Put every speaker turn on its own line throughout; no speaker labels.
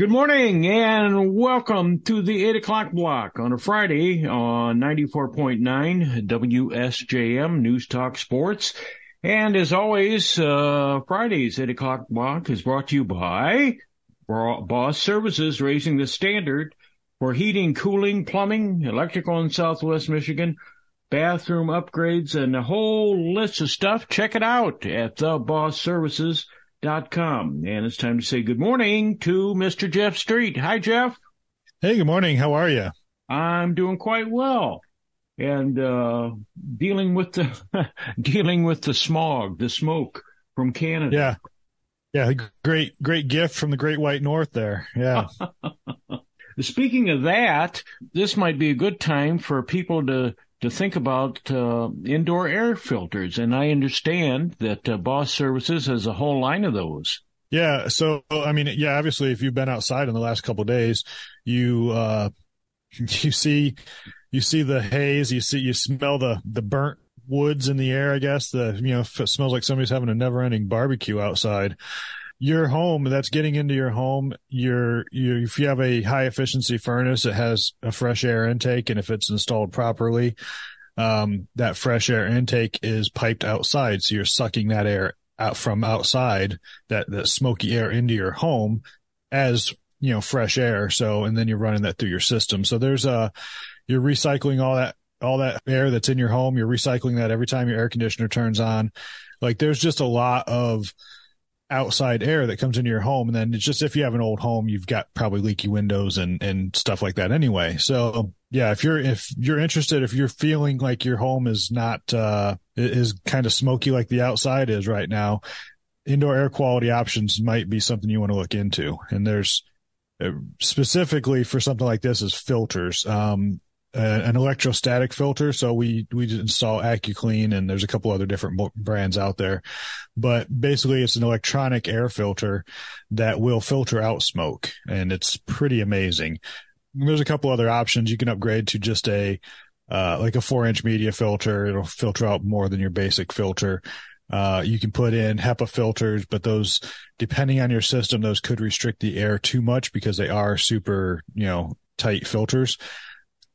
Good morning and welcome to the 8 o'clock block on a Friday on 94.9 WSJM News Talk Sports. And as always, uh, Friday's 8 o'clock block is brought to you by Boss Services, raising the standard for heating, cooling, plumbing, electrical in Southwest Michigan, bathroom upgrades, and a whole list of stuff. Check it out at the Boss Services dot com. And it's time to say good morning to Mr. Jeff Street. Hi, Jeff.
Hey, good morning. How are you?
I'm doing quite well. And, uh, dealing with the, dealing with the smog, the smoke from Canada.
Yeah. Yeah. Great, great gift from the great white north there. Yeah.
Speaking of that, this might be a good time for people to to think about uh, indoor air filters. And I understand that uh, Boss Services has a whole line of those.
Yeah. So, I mean, yeah, obviously, if you've been outside in the last couple days, you, uh, you see, you see the haze, you see, you smell the, the burnt woods in the air, I guess. The, you know, it smells like somebody's having a never ending barbecue outside your home that's getting into your home your you if you have a high efficiency furnace it has a fresh air intake and if it's installed properly um, that fresh air intake is piped outside. So you're sucking that air out from outside that that smoky air into your home as you know fresh air. So and then you're running that through your system. So there's a you're recycling all that all that air that's in your home. You're recycling that every time your air conditioner turns on. Like there's just a lot of outside air that comes into your home. And then it's just if you have an old home, you've got probably leaky windows and, and stuff like that anyway. So yeah, if you're, if you're interested, if you're feeling like your home is not, uh, is kind of smoky like the outside is right now, indoor air quality options might be something you want to look into. And there's, uh, specifically for something like this is filters. Um, an electrostatic filter. So we, we install AccuClean and there's a couple other different brands out there, but basically it's an electronic air filter that will filter out smoke and it's pretty amazing. There's a couple other options. You can upgrade to just a, uh, like a four inch media filter. It'll filter out more than your basic filter. Uh, you can put in HEPA filters, but those, depending on your system, those could restrict the air too much because they are super, you know, tight filters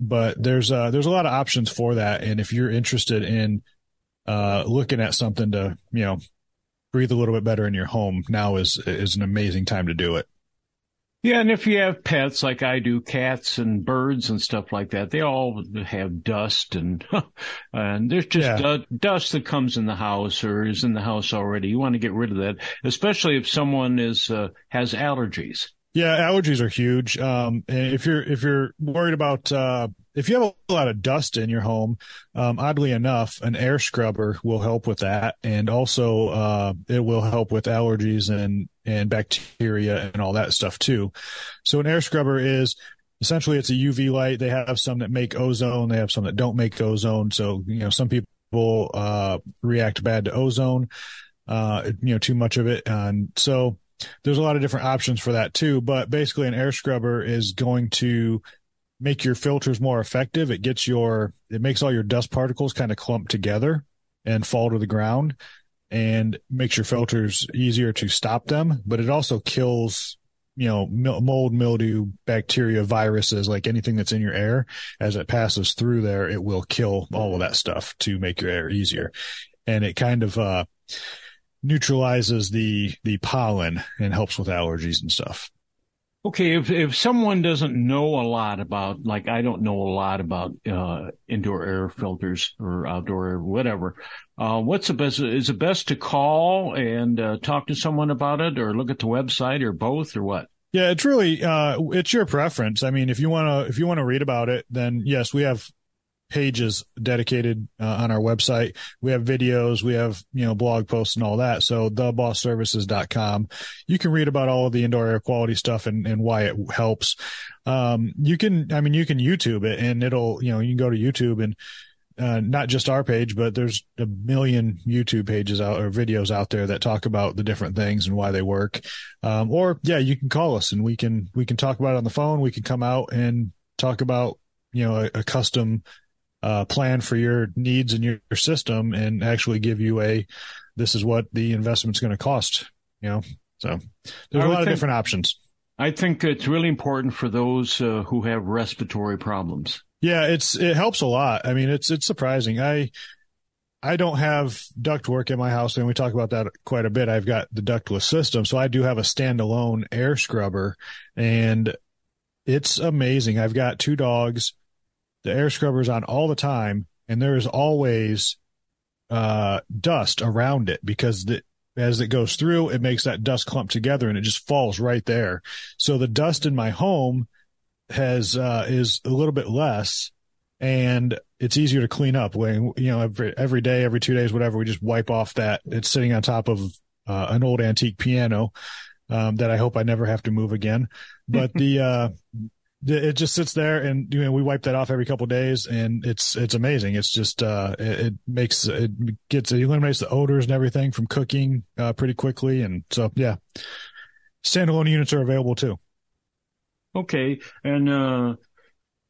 but there's uh there's a lot of options for that. And if you're interested in uh looking at something to, you know, breathe a little bit better in your home, now is is an amazing time to do it.
Yeah, and if you have pets like I do, cats and birds and stuff like that, they all have dust and and there's just yeah. dust that comes in the house or is in the house already. You want to get rid of that, especially if someone is uh, has allergies.
Yeah, allergies are huge. Um, if you're if you're worried about uh, if you have a lot of dust in your home, um, oddly enough, an air scrubber will help with that, and also uh, it will help with allergies and and bacteria and all that stuff too. So an air scrubber is essentially it's a UV light. They have some that make ozone. They have some that don't make ozone. So you know some people uh, react bad to ozone. Uh, you know too much of it, and so there's a lot of different options for that too. But basically, an air scrubber is going to make your filters more effective. It gets your, it makes all your dust particles kind of clump together and fall to the ground and makes your filters easier to stop them. But it also kills, you know, mold, mildew, bacteria, viruses, like anything that's in your air. As it passes through there, it will kill all of that stuff to make your air easier. And it kind of, uh, neutralizes the the pollen and helps with allergies and stuff.
Okay, if if someone doesn't know a lot about, like I don't know a lot about uh, indoor air filters or outdoor air, whatever, uh, what's the best? Is it best to call and uh, talk to someone about it, or look at the website, or both, or what?
Yeah, it's really uh, it's your preference. I mean, if you want to if you want to read about it, then yes, we have pages dedicated uh, on our website. We have videos, we have, you know, blog posts and all that. So thebossservices.com. You can read about all of the indoor air quality stuff and, and why it helps. Um, you can, I mean, you can YouTube it and it'll, you know, you can go to YouTube and, uh, not just our page, but there's a million YouTube pages out or videos out there that talk about the different things and why they work. Um, or yeah, you can call us and we can, we can talk about it on the phone. We can come out and talk about, you know, a, a custom uh, plan for your needs and your, your system and actually give you a, this is what the investment's going to cost, you know? So there's a lot of different options.
I think it's really important for those uh, who have respiratory problems.
Yeah, it's it helps a lot. I mean, it's it's surprising. I I don't have duct work in my house, and we talk about that quite a bit. I've got the ductless system, so I do have a standalone air scrubber, and it's amazing. I've got two dogs. The air scrubber's on all the time, and there's always uh, dust around it because the, as it goes through, it makes that dust clump together and it just falls right there. So the dust in my home has uh, is a little bit less and it's easier to clean up when you know every every day every two days whatever we just wipe off that it's sitting on top of uh, an old antique piano um, that I hope I never have to move again but the uh it just sits there and you know we wipe that off every couple days and it's it's amazing. It's just uh it, it, makes it gets it eliminates the odors and everything from cooking uh pretty quickly. And so yeah standalone units are available too.
Okay. And uh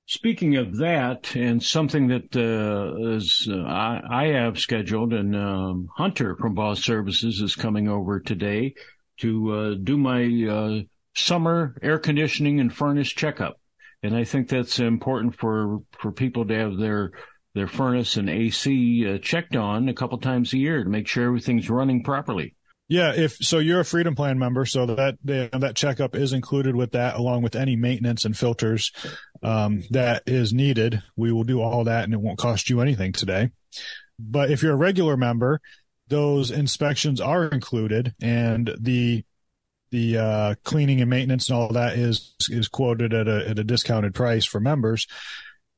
speaking of that and something that uh is uh, I, I have scheduled and um hunter from boss services is coming over today to uh do my uh summer air conditioning and furnace checkup and I think that's important for for people to have their their furnace and AC uh, checked on a couple times a year to make sure everything's running properly.
Yeah, if so, you're a Freedom Plan member, so that that checkup is included with that, along with any maintenance and filters um, that is needed. We will do all that, and it won't cost you anything today. But if you're a regular member, those inspections are included, and the the uh, cleaning and maintenance and all that is is quoted at a at a discounted price for members.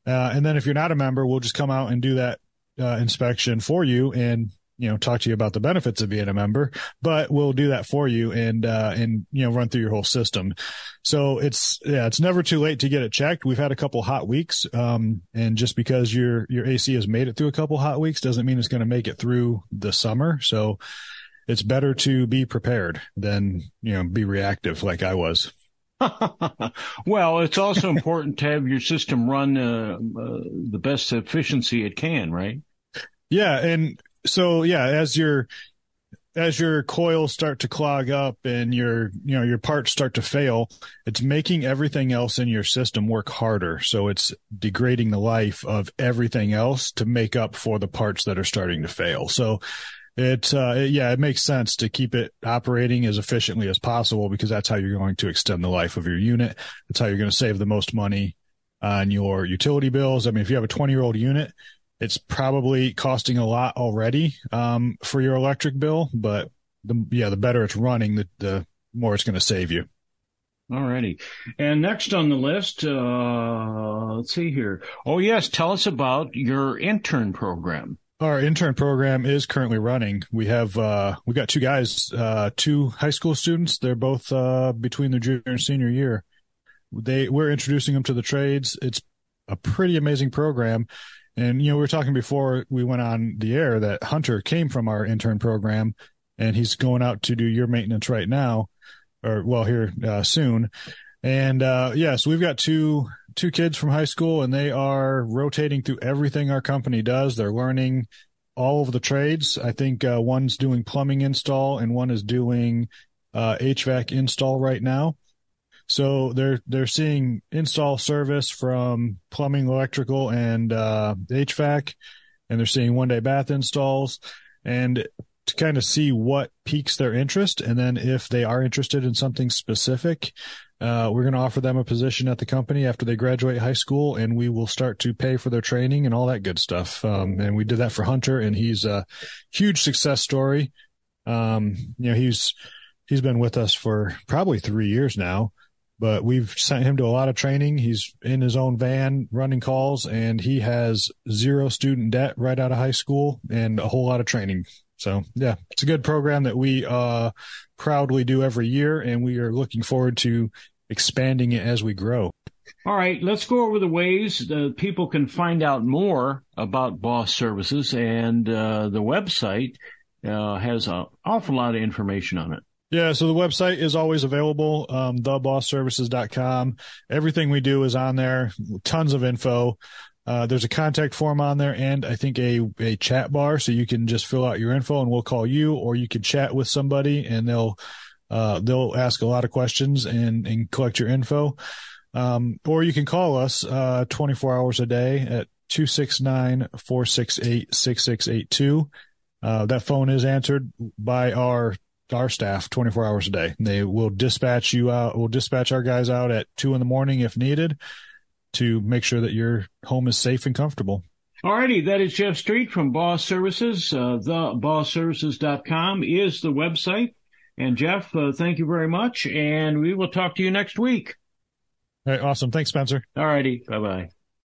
Uh, and then if you're not a member, we'll just come out and do that uh, inspection for you and you know talk to you about the benefits of being a member. But we'll do that for you and uh, and you know run through your whole system. So it's yeah, it's never too late to get it checked. We've had a couple hot weeks, um, and just because your your AC has made it through a couple hot weeks doesn't mean it's going to make it through the summer. So it's better to be prepared than, you know, be reactive like I was.
well, it's also important to have your system run uh, uh, the best efficiency it can, right?
Yeah, and so yeah, as your as your coils start to clog up and your you know your parts start to fail, it's making everything else in your system work harder. So it's degrading the life of everything else to make up for the parts that are starting to fail. So it, uh, it, yeah, it makes sense to keep it operating as efficiently as possible because that's how you're going to extend the life of your unit. That's how you're going to save the most money on your utility bills. I mean, if you have a 20 year old unit, it's probably costing a lot already, um, for your electric bill, but the, yeah, the better it's running, the, the more it's going to save you.
Alrighty. And next on the list, uh, let's see here. Oh yes, tell us about your intern program.
Our intern program is currently running. We have uh, we got two guys, uh, two high school students. They're both uh, between their junior and senior year. They we're introducing them to the trades. It's a pretty amazing program. And you know, we were talking before we went on the air that Hunter came from our intern program, and he's going out to do your maintenance right now, or well, here uh, soon. And uh, yes, yeah, so we've got two two kids from high school, and they are rotating through everything our company does. They're learning all of the trades. I think uh, one's doing plumbing install, and one is doing uh, HVAC install right now. So they're they're seeing install service from plumbing, electrical, and uh, HVAC, and they're seeing one day bath installs, and to kind of see what piques their interest, and then if they are interested in something specific, uh, we're going to offer them a position at the company after they graduate high school, and we will start to pay for their training and all that good stuff. Um, and we did that for Hunter, and he's a huge success story. Um, you know, he's he's been with us for probably three years now, but we've sent him to a lot of training. He's in his own van running calls, and he has zero student debt right out of high school and a whole lot of training. So yeah, it's a good program that we uh, proudly do every year, and we are looking forward to expanding it as we grow.
All right, let's go over the ways that people can find out more about Boss Services, and uh, the website uh, has an awful lot of information on it.
Yeah, so the website is always available, um, thebossservices.com. Everything we do is on there, tons of info. Uh, there's a contact form on there and I think a, a chat bar. So you can just fill out your info and we'll call you or you can chat with somebody and they'll, Uh, they'll ask a lot of questions and, and collect your info. Um, or you can call us, uh, 24 hours a day at 269-468-6682. Uh, that phone is answered by our, our staff 24 hours a day. They will dispatch you out, We'll dispatch our guys out at two in the morning if needed to make sure that your home is safe and comfortable.
Alrighty, that is Jeff Street from Boss Services. Uh, thebossservices.com is the website. And Jeff, uh, thank you very much. And we will talk to you next week.
All right. Awesome. Thanks, Spencer.
Alrighty. Bye bye.